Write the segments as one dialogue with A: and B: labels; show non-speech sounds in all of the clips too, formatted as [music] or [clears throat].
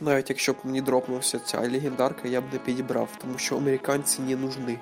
A: Навіть якщо б мені дропнувся ця легендарка, я б не підібрав, тому що американці не нужны.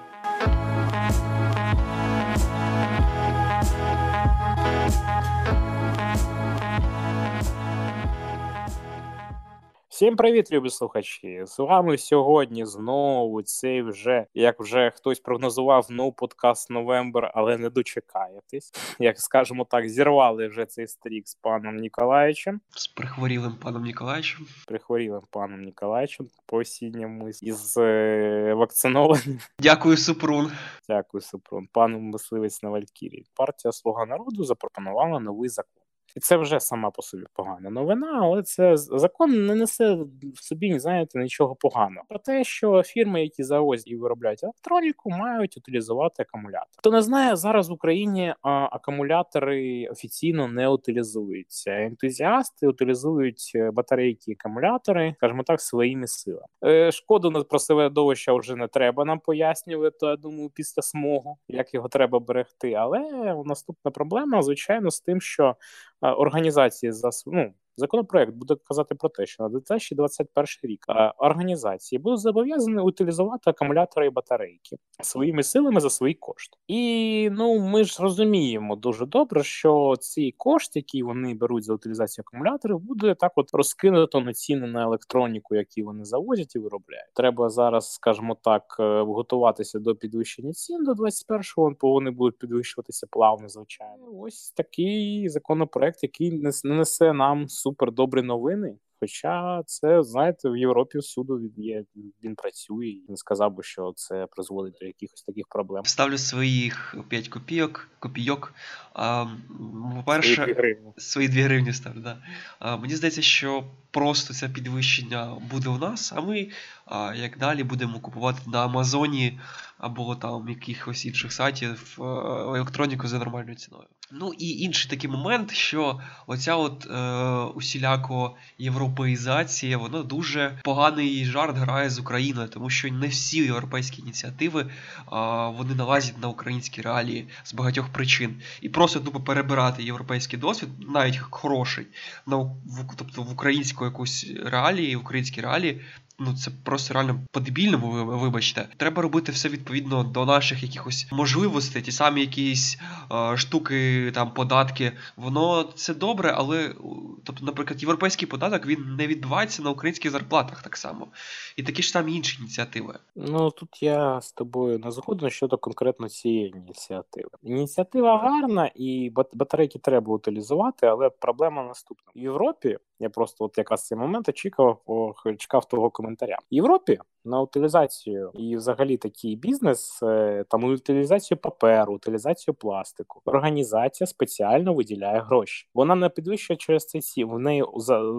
B: Всім привіт, любі слухачі! З вами сьогодні знову цей вже, як вже хтось прогнозував, ну подкаст Новембр, але не дочекаєтесь. Як скажемо так, зірвали вже цей стрік з паном Ніколаєчем.
C: З прихворілим паном Ніколаєчем.
B: Прихворілим паном Ніколаєчем по осінньому із е, вакцинованим.
C: Дякую, Супрун.
B: Дякую, Супрун. Паном мисливець на Валькірії. Партія Слуга народу запропонувала новий закон. І це вже сама по собі погана новина, але це закон не несе в собі, знаєте, нічого поганого. Про те, що фірми, які завозять і виробляють електроніку, мають утилізувати акумулятор. Хто не знає, зараз в Україні а, акумулятори офіційно не утилізуються. Ентузіасти утилізують е, батарейки і акумулятори, скажімо так, своїми силами. Е, Шкоду на про середовище вже не треба нам пояснювати. Я думаю, після смогу, як його треба берегти. Але наступна проблема, звичайно, з тим, що організації за ну, Законопроект буде казати про те, що на 2021 рік організації будуть зобов'язані утилізувати акумулятори і батарейки своїми силами за свої кошти. І ну ми ж розуміємо дуже добре, що ці кошти, які вони беруть за утилізацію акумуляторів, буде так, от розкинуто на ціни на електроніку, які вони завозять і виробляють. Треба зараз, скажімо так, е, готуватися до підвищення цін до 21-го, бо вони будуть підвищуватися плавно. Звичайно, ось такий законопроект, який не несе нам супер добрі новини. Хоча це, знаєте, в Європі суду він є, він працює і не сказав би, що це призводить до якихось таких проблем.
C: Ставлю своїх 5 копійок, копійок. А, По-перше, свої 2 гривні. Свої 2 гривні ставлю, да. А, Мені здається, що просто це підвищення буде у нас, а ми, як далі, будемо купувати на Амазоні або там якихось інших сайтів е, електроніку за нормальною ціною. Ну і інший такий момент, що оця от е, усіляко європеїзація, вона дуже поганий жарт грає з Україною, тому що не всі європейські ініціативи е, вони налазять на українські реалії з багатьох причин. І просто тупо перебирати європейський досвід, навіть хороший, на тобто в українську якусь реалії, українські реалії, Ну, це просто реально по-дебільному, вибачте. Треба робити все відповідно до наших якихось можливостей, ті самі якісь е, штуки, там податки. Воно це добре, але тобто, наприклад, європейський податок він не відбувається на українських зарплатах так само. І такі ж самі інші ініціативи.
B: Ну тут я з тобою не згоден щодо конкретно цієї ініціативи. Ініціатива гарна, і батарейки треба утилізувати, але проблема наступна в Європі. Я просто от якраз цей момент очікував, чекав того коментаря. В Європі на утилізацію і, взагалі, такий бізнес е, там утилізацію паперу, утилізацію пластику. Організація спеціально виділяє гроші. Вона не підвищує через цей сім. В неї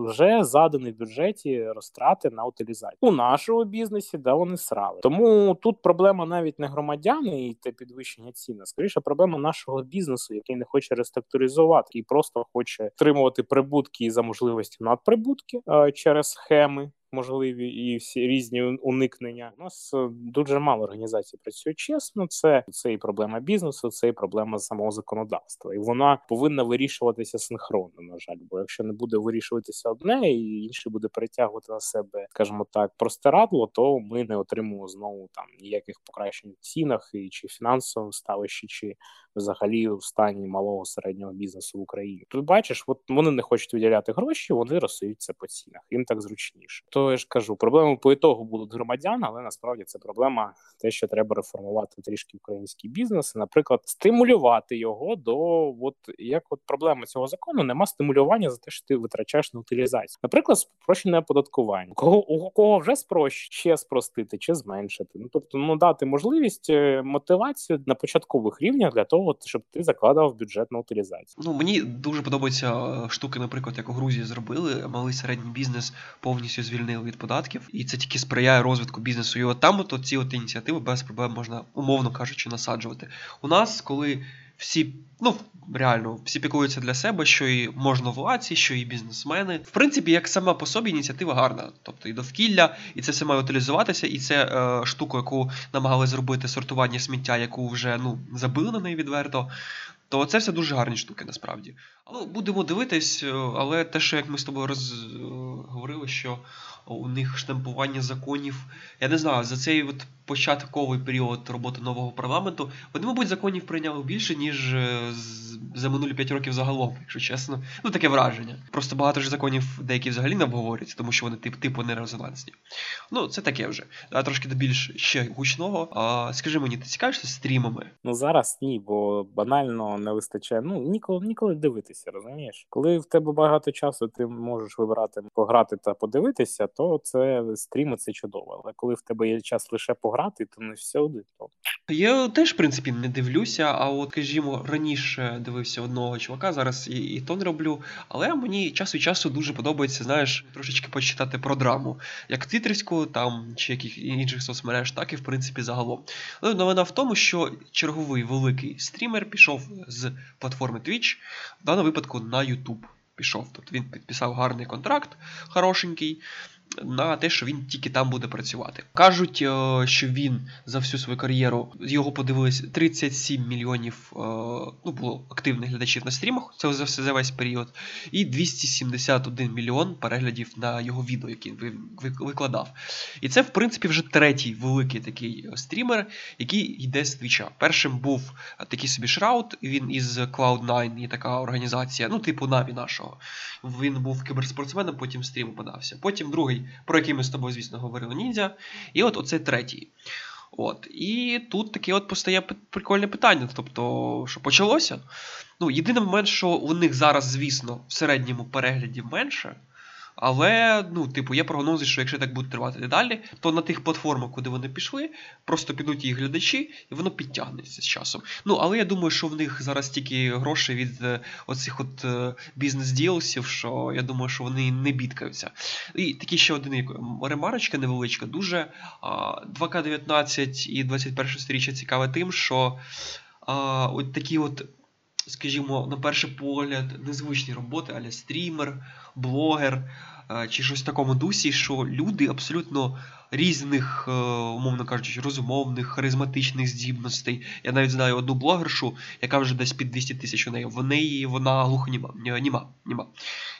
B: вже задані в бюджеті розтрати на утилізацію. У нашому бізнесі да вони срали. Тому тут проблема навіть не громадяни і те підвищення цін, скоріше проблема нашого бізнесу, який не хоче реструктуризувати і просто хоче отримувати прибутки за можливості надприбутки е, через схеми можливі і всі різні уникнення. У нас е, дуже мало організацій працює чесно. Це це і проблема бізнесу, це і проблема самого законодавства, і вона повинна вирішуватися синхронно. На жаль, бо якщо не буде вирішуватися одне, і інше буде перетягувати на себе, скажімо так, простирадло, то ми не отримуємо знову там ніяких покращень в цінах і чи фінансовому ставищі, чи взагалі в стані малого середнього бізнесу в Україні. Тут бачиш, от вони не хочуть виділяти гроші, вони розсуються по цінах. Їм так зручніше. То я ж кажу, проблеми по ітогу будуть громадян, але насправді це проблема те, що треба реформувати трішки український бізнес, наприклад, стимулювати його до от як от проблема цього закону нема стимулювання за те, що ти витрачаєш на утилізацію. Наприклад, спрощене оподаткування. Кого у кого вже спрощ ще спростити чи зменшити? Ну тобто, ну дати можливість е, мотивацію на початкових рівнях для того щоб ти закладав бюджет на утилізацію.
C: Ну мені дуже подобаються е, штуки, наприклад, як у Грузії зробили. Малий середній бізнес повністю звільнили від податків, і це тільки сприяє розвитку бізнесу. І от там от ці от ініціативи без проблем можна умовно кажучи насаджувати. У нас коли всі, ну реально, всі піклуються для себе, що і можновладці, що і бізнесмени. В принципі, як сама по собі ініціатива гарна. Тобто і довкілля, і це все має утилізуватися, і це е, штука, яку намагали зробити сортування сміття, яку вже ну забили на неї відверто. То це все дуже гарні штуки насправді. Але будемо дивитись, е, але те, що як ми з тобою розговорили, що у них штампування законів. Я не знаю, за цей от початковий період роботи нового парламенту вони, мабуть, законів прийняли більше, ніж е, за минулі 5 років загалом, якщо чесно. Ну, таке враження. Просто багато ж законів деякі взагалі не обговорюються, тому що вони тип, типу не резонансні. Ну, це таке вже. А трошки більш ще гучного. А, Скажи мені, ти цікавишся стрімами?
B: Ну зараз ні, бо банально не вистачає. Ну ніколи ніколи дивитися, розумієш? Коли в тебе багато часу, ти можеш вибирати пограти та подивитися, то це стріми це чудово. Але коли в тебе є час лише пограти, то не всюди. То
C: я теж в принципі не дивлюся. А от скажімо, раніше дивився одного чувака, зараз і, і то не роблю. Але мені час від часу дуже подобається, знаєш, трошечки почитати про драму, як твіттерську, там чи яких інших соцмереж, так і в принципі загалом. Але новина в тому, що черговий великий стрімер пішов з платформи Twitch, в даному випадку на YouTube пішов. Тобто він підписав гарний контракт, хорошенький на те, що він тільки там буде працювати. Кажуть, е, що він за всю свою кар'єру його подивились 37 мільйонів е, ну, було активних глядачів на стрімах. Це за все за весь період, і 271 мільйон переглядів на його відео, які він викладав. І це, в принципі, вже третій великий такий стрімер, який йде з твіча. Першим був такий собі Шраут, він із Cloud9, є така організація, ну, типу Наві нашого. Він був кіберспортсменом, потім стріму подався. Потім другий про який ми з тобою, звісно, говорили ніндзя. І от оцей третій. От. І тут таке от постає прикольне питання. Тобто, що почалося? Ну, Єдиний момент, що у них зараз, звісно, в середньому перегляді менше. Але, ну, типу, є прогнози, що якщо так буде тривати далі, то на тих платформах, куди вони пішли, просто підуть їх глядачі, і воно підтягнеться з часом. Ну, але я думаю, що в них зараз тільки гроші від е, оцих от е, бізнес-ділсів, що я думаю, що вони не бідкаються. І такі ще один ремарочка невеличка, дуже 2К19 і 21 сторіччя цікаве тим, що а, от такі от. Скажімо, на перший погляд, незвичні роботи, аля стрімер, блогер е, чи щось в такому дусі, що люди абсолютно різних, е, умовно кажучи, розумовних, харизматичних здібностей. Я навіть знаю одну блогершу, яка вже десь під 200 тисяч у неї. В неї вона глухоніма, німа, німа.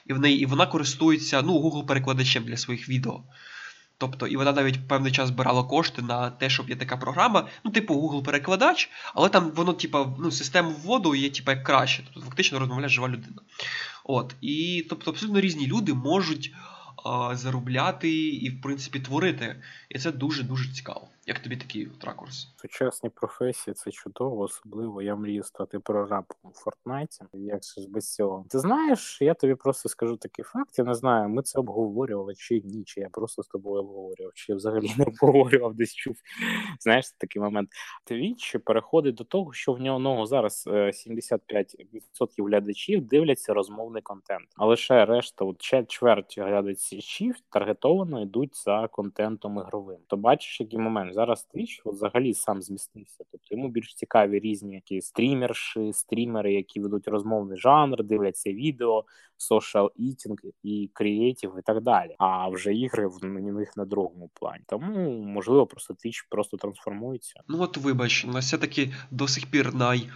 C: І в неї і вона користується ну, Google-перекладачем для своїх відео. Тобто, і вона навіть певний час збирала кошти на те, щоб є така програма, ну, типу Google-перекладач, але там воно, типу, ну, систему вводу є, типу, як краще. Тобто, фактично розмовляє жива людина. От. І тобто абсолютно різні люди можуть а, заробляти і, в принципі, творити. І це дуже-дуже цікаво. Як тобі такий от ракурс?
B: Сучасні професії це чудово, особливо я мрію стати прорабом у Фортнайті. Як ж без цього? Ти знаєш, я тобі просто скажу такий факт. Я не знаю, ми це обговорювали чи ні, чи я просто з тобою обговорював, чи я взагалі не обговорював десь чув. Знаєш, такий момент. Твіч переходить до того, що в нього зараз 75% е, глядачів дивляться розмовний контент, а лише решта, от чверть глядачів таргетовано йдуть за контентом ігровим. То бачиш, який момент зараз Твіч взагалі сам змістився. Тобто йому більш цікаві різні які стрімерші, стрімери, які ведуть розмовний жанр, дивляться відео, social eating і креатив і так далі. А вже ігри в них на другому плані. Тому можливо просто Твіч просто трансформується.
C: Ну от вибач, на все таки до сих пір най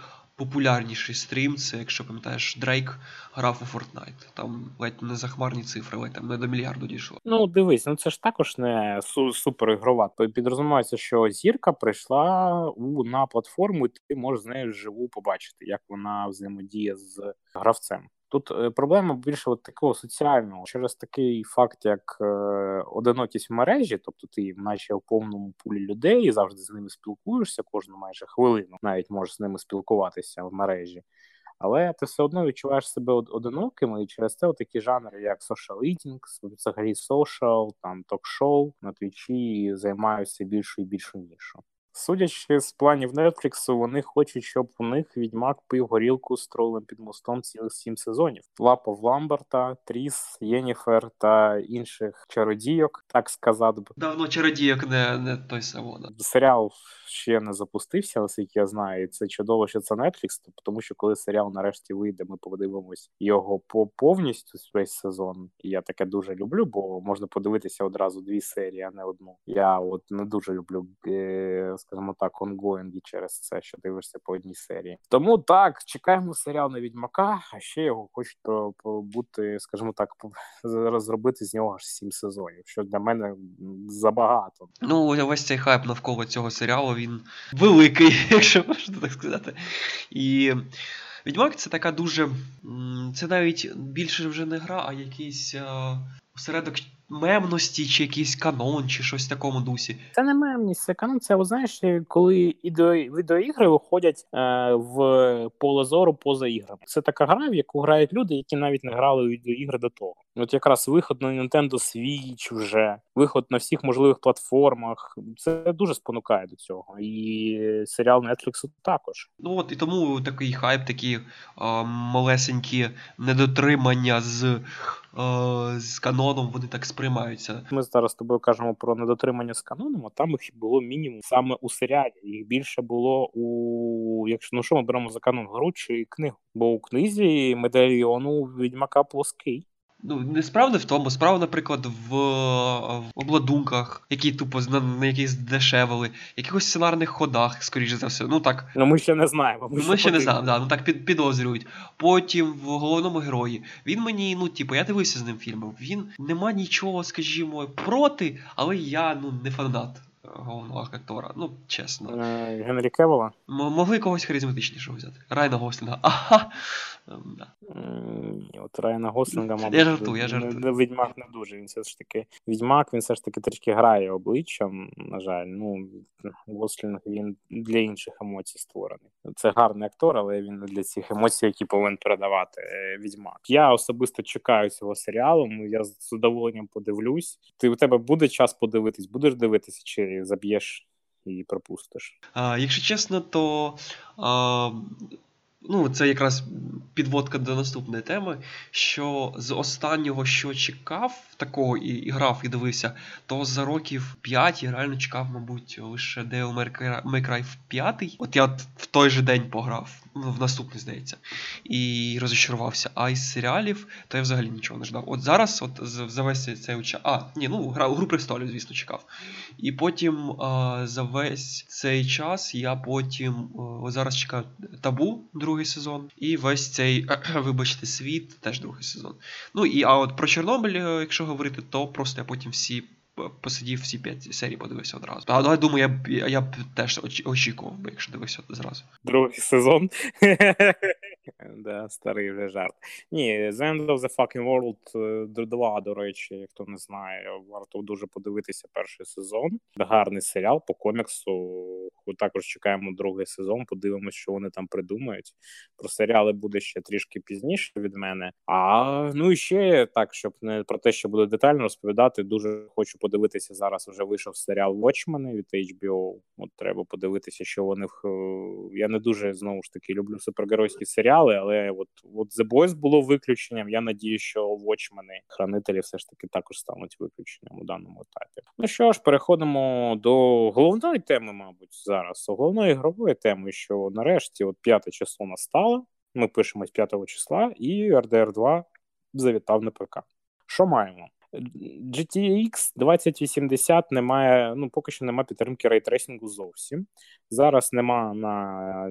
C: популярніший стрім, це, якщо пам'ятаєш, Дрейк грав у Fortnite. Там ледь не захмарні цифри, ледь там не до мільярду дійшло.
B: Ну, дивись, ну це ж також не су- суперігрова. То Підрозумається, що зірка прийшла у на платформу, і ти можеш з нею живу побачити, як вона взаємодіє з гравцем. Тут е, проблема більше от такого соціального через такий факт, як е, одинокість в мережі, тобто ти наче в повному пулі людей і завжди з ними спілкуєшся кожну майже хвилину, навіть можеш з ними спілкуватися в мережі. Але ти все одно відчуваєш себе одиноким, і через це такі жанри, як eating, взагалі social, там ток-шоу на твічі займаються більшу і більшу нішу. Судячи з планів Нетфліксу, вони хочуть, щоб у них відьмак пив горілку з тролем під мостом цілих сім сезонів. Лапов Ламберта, Тріс, Єніфер та інших чародійок, так сказати б.
C: Давно чародійок не не той самого.
B: Серіал ще не запустився, наскільки я знаю. І Це чудово, що це Netflix, тому що коли серіал нарешті вийде, ми подивимось його по повністю весь сезон. І я таке дуже люблю, бо можна подивитися одразу дві серії, а не одну. Я от не дуже люблю. Е- скажімо так, онгоїнги через це, що дивишся по одній серії. Тому так, чекаємо серіал на відьмака, а ще його хочуть бути, скажімо так, [laughs] розробити з нього аж сім сезонів, що для мене забагато.
C: Ну, ось цей хайп навколо цього серіалу він великий, [laughs] якщо можна так сказати. І Відьмак це така дуже. Це навіть більше вже не гра, а якийсь осередок мемності, чи якийсь канон, чи щось в такому дусі.
B: Це не мемність, це канон. Це знаєш, коли відеоігри виходять е, в поле зору поза іграми. Це така гра, в яку грають люди, які навіть не грали у відеоігри до того. От якраз виход на Nintendo Switch вже, виход на всіх можливих платформах. Це дуже спонукає до цього. І серіал Netflix також.
C: Ну от і тому такий хайп, такі а, малесенькі недотримання з Е, з каноном вони так сприймаються.
B: Ми зараз тобою кажемо про недотримання з каноном, а там їх було мінімум саме у серіалі. Їх більше було у якщо ну що ми беремо за канон гру чи книгу. Бо у книзі медальйону відьмака плоский.
C: Ну, не справа не в тому. Справа, наприклад, в, в обладунках, які тупо на, на яких здешевили, якихось сценарних ходах, скоріше за все. Ну так.
B: Ну ми ще не знаємо.
C: Ми, ми ще не знаємо, да, ну так під, підозрюють. Потім в головному герої. Він мені, ну, типу, я дивився з ним фільмом. Він нема нічого, скажімо, проти, але я ну не фанат головного актора. Ну, чесно.
B: Е, Генрі Кевела?
C: Могли когось харизматичнішого взяти. Райна Гослінга. [laughs] Ага.
B: Ем, да. От Райана Гослінга,
C: мабуть, я жартую, я жартую.
B: Відьмак не дуже. Він все ж таки відьмак, він все ж таки трішки грає обличчям, на жаль. Ну, Гослінг він для інших емоцій створений. Це гарний актор, але він не для цих емоцій, які повинен передавати е, відьмак. Я особисто чекаю цього серіалу. Я з задоволенням подивлюсь. Ти у тебе буде час подивитись, будеш дивитися, чи заб'єш і пропустиш.
C: А, Якщо чесно, то. А... Ну, це якраз підводка до наступної теми. Що з останнього, що чекав, такого і, і грав, і дивився, то за років 5 я реально чекав, мабуть, лише Devil May Cry 5. От я в той же день пограв, ну, в наступний, здається, і розчарувався. А із серіалів, то я взагалі нічого не ждав. От зараз, от за весь цей час. А, ні, ну, гра, гру престолів, звісно, чекав. І потім а, за весь цей час я потім а, зараз чекаю табу, другий сезон, і весь цей, [clears throat] вибачте, світ, теж другий сезон. Ну і а от про Чорнобиль, е, якщо говорити, то просто я потім всі посидів всі п'ять серій, подивився одразу. А я думаю, я б я б теж очікував би, якщо дивився зразу.
B: Другий сезон. [laughs] Да, Старий вже жарт. Ні, The End of the Fucking World 2, е, до речі, хто не знає, варто дуже подивитися перший сезон. Гарний серіал по коміксу. Також чекаємо другий сезон, подивимось, що вони там придумають. Про серіали буде ще трішки пізніше від мене. А ну і ще так, щоб не про те, що буду детально розповідати, дуже хочу подивитися зараз. Вже вийшов серіал Watchmen від HBO. От треба подивитися, що вони я не дуже знову ж таки люблю супергеройські серіали, але от от The Boys було виключенням. Я надію, що Watchmen, хранителі все ж таки також стануть виключенням у даному етапі. Ну що ж, переходимо до головної теми, мабуть, зараз головної ігрової теми, що нарешті, от п'яте число настало. Ми пишемо з 5 числа, і RDR 2 завітав на ПК. Що маємо? GTX 2080 немає, ну поки що немає підтримки рейтрейсингу зовсім. Зараз нема на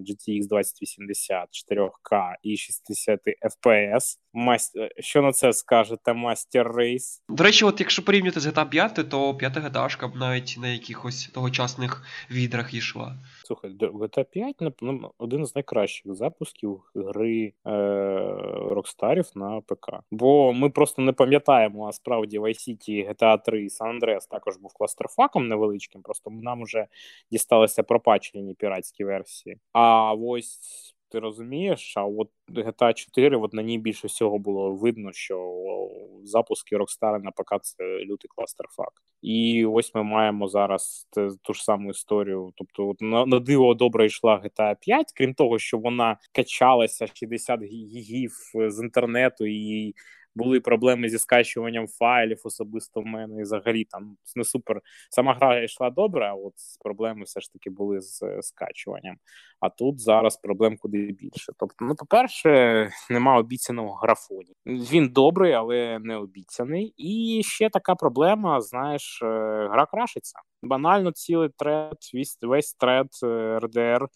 B: GTX 2080 4К і 60 FPS. Що на це скажете, Master Race?
C: До речі, от якщо порівнювати з GTA 5, то 5 GTA б навіть на якихось тогочасних відрах йшла.
B: Слухай, GTA 5 ну, один з найкращих запусків гри е, Рокстарів на ПК. Бо ми просто не пам'ятаємо, а справді Vice City, GTA 3 і San Andreas також був кластерфаком невеличким. Просто нам вже дісталися пропачені піратські версії. А ось ти розумієш, а от GTA 4, от на ній більше всього було видно, що запуски Rockstar на ПК це лютий кластерфак. І ось ми маємо зараз ту ж саму історію. Тобто, от на, на диво добре йшла GTA 5, крім того, що вона качалася 60 гігів з інтернету і були проблеми зі скачуванням файлів особисто в мене. І взагалі там не супер. Сама гра йшла добре, а от проблеми все ж таки були з скачуванням. А тут зараз проблем куди більше. Тобто, ну, по-перше, нема обіцяного графоні. Він добрий, але не обіцяний. І ще така проблема: знаєш, е, гра крашиться. Банально цілий тред, весь тред RDR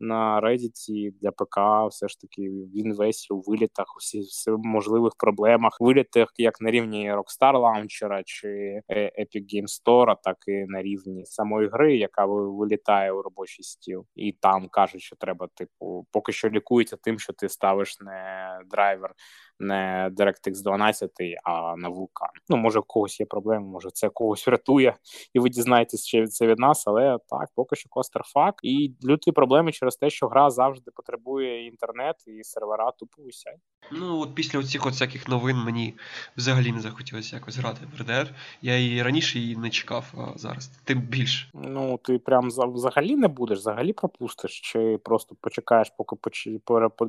B: на Reddit для ПК, все ж таки він весь у вилітах, усі можливих проблемах, вилітах як на рівні Rockstar Launcher чи е, Epic Game Store, так і на рівні самої гри, яка вилітає у робочий стіл, і там кажуть, що треба, типу, поки що лікується тим, що ти ставиш не драйвер не DirectX 12, а на вулкан. Ну, може, у когось є проблеми, може це когось врятує, і ви дізнаєтесь, ще це від нас, але так, поки що clusterfuck. І люті проблеми через те, що гра завжди потребує інтернет і сервера тупо висять.
C: Ну, от після оцих от всяких новин мені взагалі не захотілося якось грати в РДР. Я і раніше її не чекав, а зараз тим більше.
B: Ну, ти прям взагалі не будеш, взагалі пропустиш, чи просто почекаєш, поки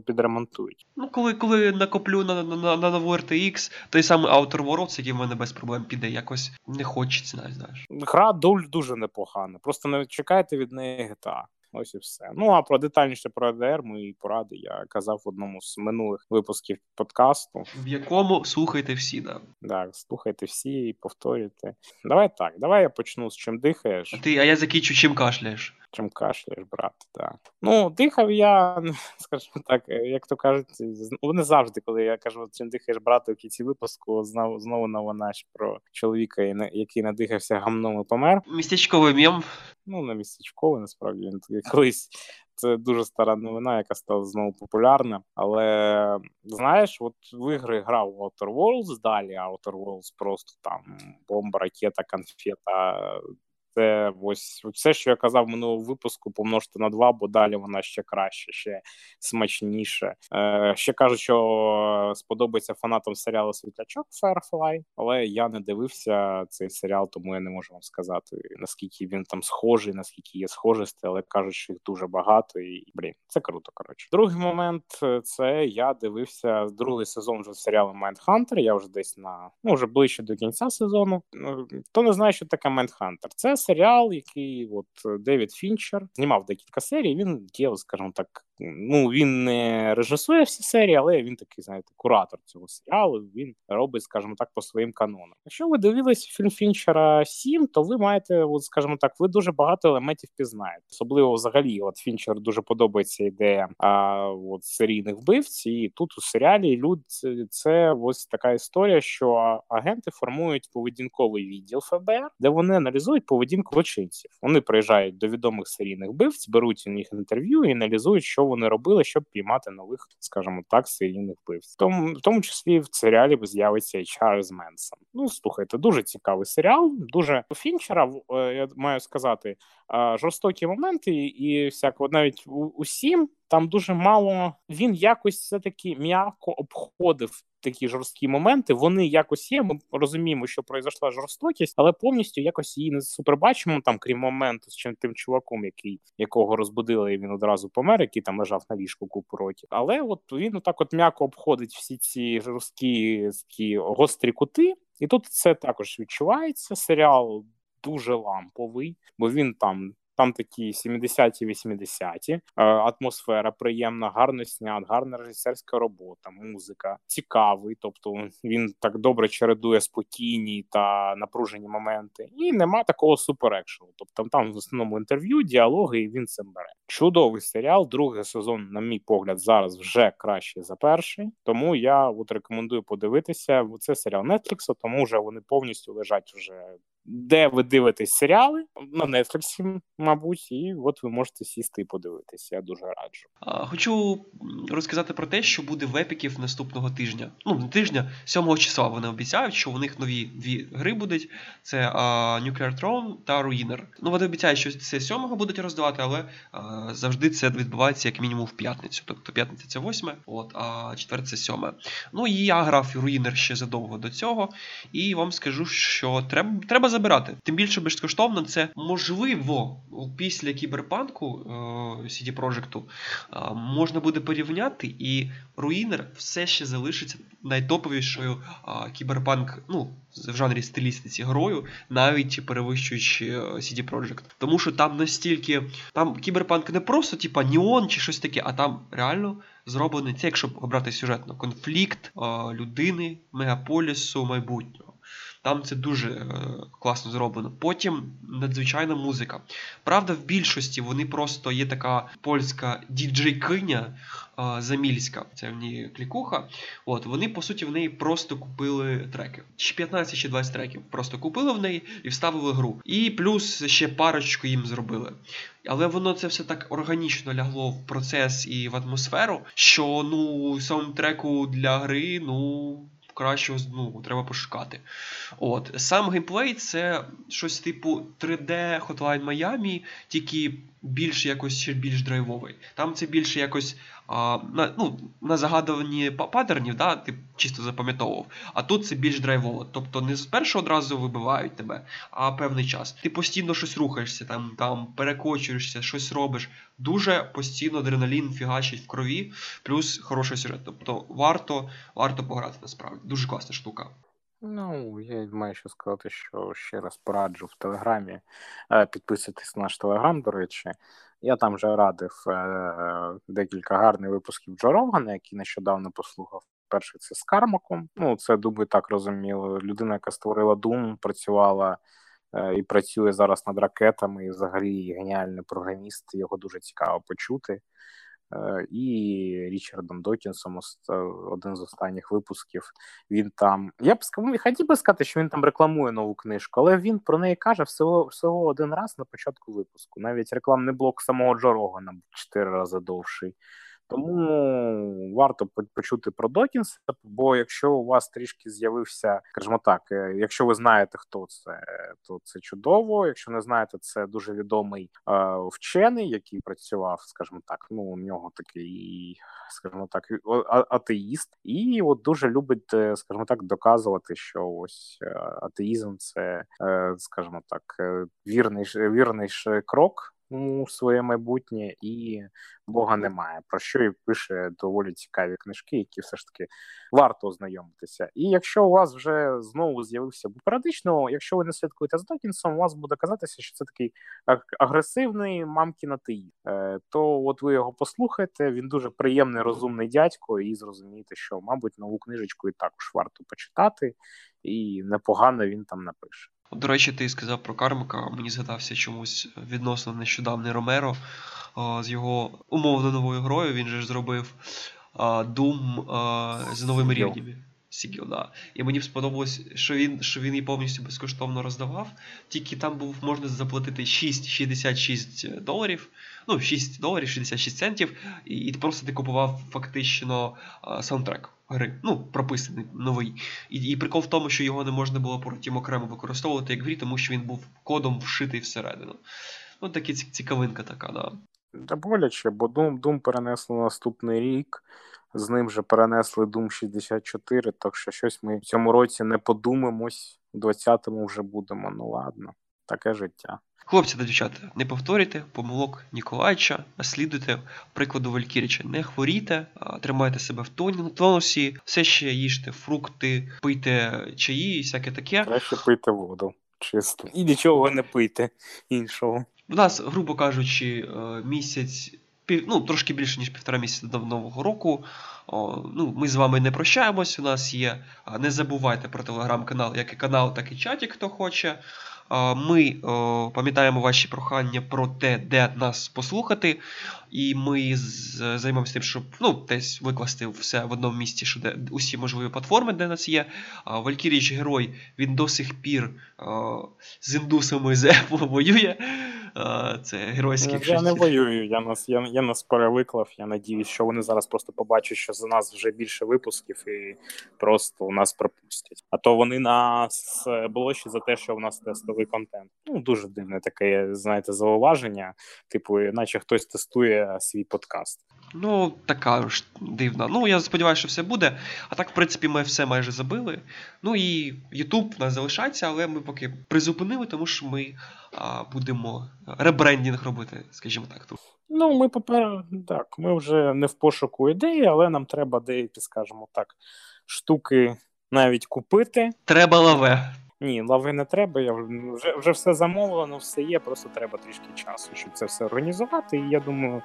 B: підремонтують?
C: Ну, коли коли накоплю на на, на, на нову RTX, той самий Outer Worlds, який в мене без проблем піде, якось не хочеться, знаєш.
B: Гра дуже непогана. Просто не чекайте від неї GTA. Ось і все. Ну а про детальніше про АДР мої поради я казав в одному з минулих випусків подкасту.
C: В якому слухайте всі, да.
B: Так, слухайте всі і повторюйте. Давай так, давай я почну з чим дихаєш.
C: А ти, а я закінчу, чим кашляєш.
B: Чим кашляєш, брат, [laughs] так. Ну, дихав я, скажімо так, як то кажуть, вони завжди, коли я кажу, чим дихаєш, брат, у кінці випуску, знову знову новина про чоловіка, який надихався гамном і помер.
C: Містечковий мєм.
B: Ну, не містечковий, насправді він [laughs] колись. Це дуже стара новина, яка стала знову популярна. Але знаєш, от в ігри грав Outer Worlds, далі Outer Worlds просто там бомба, ракета, конфета, це ось все, що я казав в минулому випуску, помножити на два, бо далі вона ще краще, ще смачніше. Е, Ще кажуть, що сподобається фанатам серіалу Світлячок Firefly, але я не дивився цей серіал, тому я не можу вам сказати наскільки він там схожий, наскільки є схожості, але кажуть, що їх дуже багато, і блін, це круто. Коротше, другий момент це я дивився другий сезон вже серіалу Mindhunter, Я вже десь на ну вже ближче до кінця сезону. Ну, хто не знає, що таке Mindhunter? Це серіал, який от е, Девід Фінчер знімав декілька серій. Він є, скажімо так, ну він не режисує всі серії, але він такий, знаєте, куратор цього серіалу. Він робить, скажімо так, по своїм канонам. Якщо ви дивились фільм Фінчера 7, то ви маєте, от, скажімо так, ви дуже багато елементів пізнаєте. Особливо взагалі, от Фінчер дуже подобається ідея а, от серійних вбивць, і тут у серіалі люд це ось така історія, що агенти формують поведінковий відділ ФБР, де вони аналізують поведінку злочинців. Вони приїжджають до відомих серійних вбивць, беруть у них інтерв'ю і аналізують, що вони робили, щоб піймати нових, скажімо так, серійних вбивць. Тому, в тому числі в серіалі з'явиться і Чарльз Менсон. Ну слухайте, дуже цікавий серіал. Дуже Фінчера е, я маю сказати жорстокі моменти, і всяко навіть усім там дуже мало. Він якось все таки м'яко обходив такі жорсткі моменти. Вони якось є. Ми розуміємо, що произошла жорстокість, але повністю якось її не супербачимо. Там крім моменту з чим тим чуваком, який якого розбудили, і він одразу помер, який там лежав на ліжку купу років. Але от він отак от м'яко обходить всі ці жорсткі такі гострі кути. І тут це також відчувається. Серіал дуже ламповий, бо він там там такі 70-ті, 80-ті, е, атмосфера приємна, гарно снят, гарна режисерська робота, музика, цікавий. Тобто він так добре чередує спокійні та напружені моменти, і нема такого суперекшену. Тобто там в основному інтерв'ю, діалоги, і він це бере. Чудовий серіал. Другий сезон, на мій погляд, зараз вже краще за перший. Тому я от рекомендую подивитися. Це серіал Netflix, тому вже вони повністю лежать вже де ви дивитесь серіали на Netflix, мабуть, і от ви можете сісти і подивитися. Я дуже раджу.
C: Хочу розказати про те, що буде в епіків наступного тижня. Ну, не тижня, 7 числа вони обіцяють, що у них нові дві гри будуть: це а, Nuclear Throne та Ruiner. Ну, вони обіцяють, що це 7 будуть роздавати, але а, завжди це відбувається як мінімум в п'ятницю. Тобто п'ятниця це 8, от, а четвер це 7. Ну і я грав Ruiner ще задовго до цього, і вам скажу, що треба треба забирати. Тим більше безкоштовно це можливо після кіберпанку е, CD Projekt е, можна буде порівняти, і руїнер все ще залишиться найтоповішою кіберпанк ну, в жанрі стилістиці грою, навіть перевищуючи CD Projekt. Тому що там настільки там кіберпанк не просто типа Ніон чи щось таке, а там реально зроблений це, якщо обрати сюжетно, конфлікт людини, мегаполісу майбутнього. Там це дуже е, класно зроблено. Потім надзвичайна музика. Правда, в більшості вони просто є така польська діджей-киня е, Замільська, це в ній клікуха. От Вони, по суті, в неї просто купили треки. Чи 15 чи 20 треків просто купили в неї і вставили гру. І плюс ще парочку їм зробили. Але воно це все так органічно лягло в процес і в атмосферу, що ну саундтреку для гри, ну кращого ну, треба пошукати. От. Сам геймплей це щось типу 3D Hotline Miami, тільки більш якось ще більш драйвовий. Там це більше якось а, на ну, на загадувані паттернів, да, ти чисто запам'ятовував. А тут це більш драйвово. Тобто не з першого одразу вибивають тебе, а певний час. Ти постійно щось рухаєшся, там там перекочуєшся, щось робиш. Дуже постійно адреналін фігачить в крові, плюс хороший сюжет. Тобто варто варто пограти насправді. Дуже класна штука.
B: Ну, я маю що сказати, що ще раз пораджу в Телеграмі. Е, підписуйтесь на наш Телеграм, до речі. Я там вже радив е, декілька гарних випусків Джо Рогана, які нещодавно послухав. Перший це з Кармаком. Ну, це думаю, так розуміло. Людина, яка створила Doom, працювала е, і працює зараз над ракетами, і взагалі геніальний програміст. Його дуже цікаво почути. І Річардом Докінсом, е, один з останніх випусків. Він там. Я б сказав, хотів би сказати, що він там рекламує нову книжку, але він про неї каже всього всього один раз на початку випуску. Навіть рекламний блок самого Джорога Рогана чотири рази довший. Тому варто почути про Докінса, бо якщо у вас трішки з'явився, скажімо так, е, якщо ви знаєте, хто це, то це чудово. Якщо не знаєте, це дуже відомий е, вчений, який працював, скажімо так, ну у нього такий, скажімо так, атеїст, і от дуже любить, е, скажімо так, доказувати, що ось е, атеїзм це, е, скажімо так, вірний вірний крок у своє майбутнє, і Бога немає. Про що і пише доволі цікаві книжки, які все ж таки варто ознайомитися. І якщо у вас вже знову з'явився періодично, якщо ви не слідкуєте з Докінсом, у вас буде казатися, що це такий агресивний мамкін атеїст. Е, то от ви його послухаєте. Він дуже приємний, розумний дядько, і зрозумієте, що, мабуть, нову книжечку і також варто почитати, і непогано він там напише.
C: До речі, ти сказав про Кармика, мені згадався чомусь відносно нещодавний Ромеро з його умовно новою грою. Він же ж зробив Doom з новими рівнями. Сігіл, да. І мені сподобалось, що він що він її повністю безкоштовно роздавав. Тільки там був можна заплатити 6,66 доларів. Ну, 6 доларів 66 центів, і, і просто ти купував фактично саундтрек гри. Ну, прописаний новий. І і прикол в тому, що його не можна було потім окремо використовувати як грі, тому що він був кодом вшитий всередину. Ну, такі цікавинка така, да.
B: Та боляче, бо Doom, Doom перенесли наступний рік, з ним же перенесли Doom 64, так що щось ми в цьому році не подумаємось, у 20-му вже будемо. Ну ладно, таке життя.
C: Хлопці та дівчата, не повторюйте помилок Ніколайча, наслідуйте прикладу Валькіріча. Не хворійте, тримайте себе в тонусі, все ще їжте фрукти, пийте чаї і всяке таке.
B: Краще пийте воду, чисто. І нічого не пийте іншого.
C: У нас, грубо кажучи, е, місяць, ну, трошки більше, ніж півтора місяця до Нового року. Ну, Ми з вами не прощаємось. У нас є. Не забувайте про телеграм-канал, як і канал, так і чатик, хто хоче. Ми пам'ятаємо ваші прохання про те, де нас послухати, і ми займаємося тим, щоб ну, десь викласти все в одному місці, що де усі можливі платформи, де нас є. Валькіріч герой він до сих пір з індусами з Apple воює. Це геройський.
B: Я не воюю, я нас я, я нас перевиклав. Я надіюсь, що вони зараз просто побачать, що за нас вже більше випусків і просто у нас пропустять. А то вони нас блочать за те, що у нас тестовий контент. Ну дуже дивне таке, знаєте, зауваження. Типу, наче хтось тестує свій подкаст.
C: Ну, така ж дивна. Ну, я сподіваюся, що все буде. А так, в принципі, ми все майже забили. Ну і YouTube в нас залишається, але ми поки призупинили, тому що ми а, будемо ребрендінг робити, скажімо так.
B: Ну, ми попер... так, ми вже не в пошуку ідеї, але нам треба деякі, скажімо так, штуки навіть купити.
C: Треба лаве.
B: Ні, лави не треба. Я вже вже все замовлено, все є. Просто треба трішки часу, щоб це все організувати. І я думаю,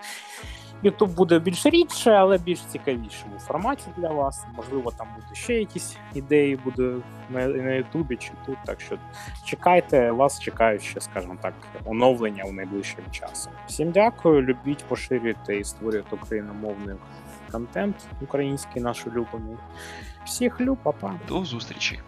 B: YouTube буде більш рідше, але більш цікавішому форматі для вас. Можливо, там буде ще якісь ідеї, буде на Ютубі чи тут. Так що чекайте, вас чекають ще, скажімо так, оновлення в найближчим часом. Всім дякую, любіть, поширюйте і створюйте україномовний контент, український наш улюблений. Всіх люб, па-па.
C: До зустрічі.